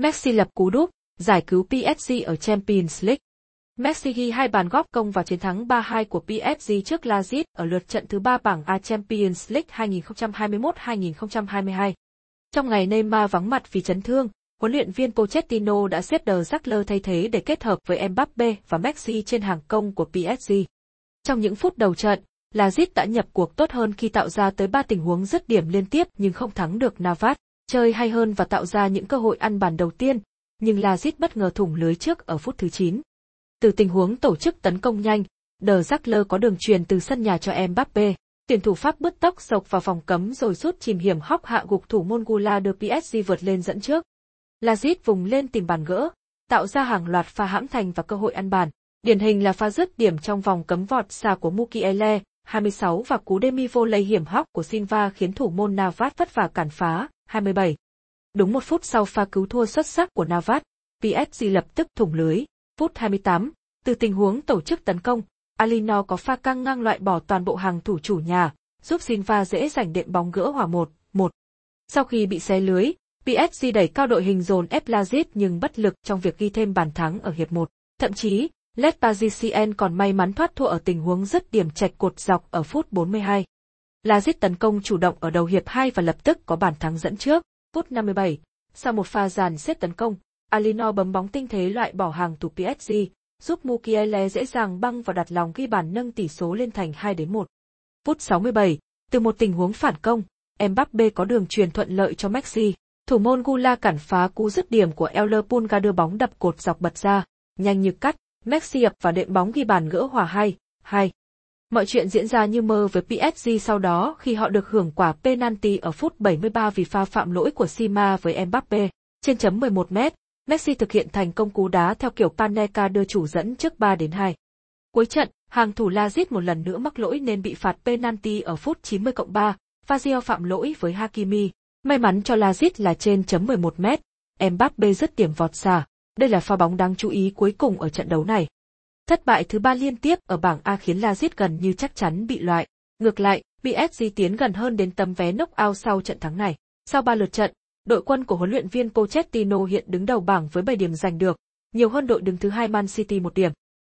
Messi lập cú đúp, giải cứu PSG ở Champions League. Messi ghi hai bàn góp công vào chiến thắng 3-2 của PSG trước Lazio ở lượt trận thứ ba bảng A Champions League 2021-2022. Trong ngày Neymar vắng mặt vì chấn thương, huấn luyện viên Pochettino đã xếp đờ Zackler thay thế để kết hợp với Mbappe và Messi trên hàng công của PSG. Trong những phút đầu trận, Lazio đã nhập cuộc tốt hơn khi tạo ra tới 3 tình huống dứt điểm liên tiếp nhưng không thắng được Navas, chơi hay hơn và tạo ra những cơ hội ăn bàn đầu tiên, nhưng Lazit bất ngờ thủng lưới trước ở phút thứ 9. Từ tình huống tổ chức tấn công nhanh, De Zackler có đường truyền từ sân nhà cho Mbappe. Tuyển thủ Pháp bứt tốc sộc vào phòng cấm rồi rút chìm hiểm hóc hạ gục thủ môn Gula đưa PSG vượt lên dẫn trước. Lazit vùng lên tìm bàn gỡ, tạo ra hàng loạt pha hãm thành và cơ hội ăn bàn. Điển hình là pha dứt điểm trong vòng cấm vọt xa của Mukiele, 26 và cú demi volley hiểm hóc của Silva khiến thủ môn Navas vất vả cản phá, 27. Đúng một phút sau pha cứu thua xuất sắc của Navas, PSG lập tức thủng lưới. Phút 28, từ tình huống tổ chức tấn công, Alino có pha căng ngang loại bỏ toàn bộ hàng thủ chủ nhà, giúp Silva dễ giành đệm bóng gỡ hòa 1, 1. Sau khi bị xé lưới, PSG đẩy cao đội hình dồn ép Lazit nhưng bất lực trong việc ghi thêm bàn thắng ở hiệp 1. Thậm chí, Les Parisien còn may mắn thoát thua ở tình huống dứt điểm chạch cột dọc ở phút 42. Lazit tấn công chủ động ở đầu hiệp 2 và lập tức có bàn thắng dẫn trước. Phút 57, sau một pha dàn xếp tấn công, Alino bấm bóng tinh thế loại bỏ hàng thủ PSG, giúp Mukiele dễ dàng băng vào đặt lòng ghi bàn nâng tỷ số lên thành 2 đến 1. Phút 67, từ một tình huống phản công, Mbappe có đường truyền thuận lợi cho Messi. Thủ môn Gula cản phá cú dứt điểm của El Pulga đưa bóng đập cột dọc bật ra, nhanh như cắt, Messi ập và đệm bóng ghi bàn gỡ hòa 2, 2. Mọi chuyện diễn ra như mơ với PSG sau đó khi họ được hưởng quả penalty ở phút 73 vì pha phạm lỗi của Sima với Mbappe. Trên chấm 11 mét, Messi thực hiện thành công cú đá theo kiểu Panenka đưa chủ dẫn trước 3 đến 2. Cuối trận, hàng thủ Lazit một lần nữa mắc lỗi nên bị phạt penalty ở phút 90 cộng 3, Fazio phạm lỗi với Hakimi. May mắn cho Lazit là trên chấm 11 mét, Mbappe dứt điểm vọt xả, đây là pha bóng đáng chú ý cuối cùng ở trận đấu này. Thất bại thứ ba liên tiếp ở bảng A khiến Lazit gần như chắc chắn bị loại. Ngược lại, PSG tiến gần hơn đến tấm vé knock-out sau trận thắng này. Sau ba lượt trận, đội quân của huấn luyện viên Pochettino hiện đứng đầu bảng với 7 điểm giành được, nhiều hơn đội đứng thứ hai Man City một điểm.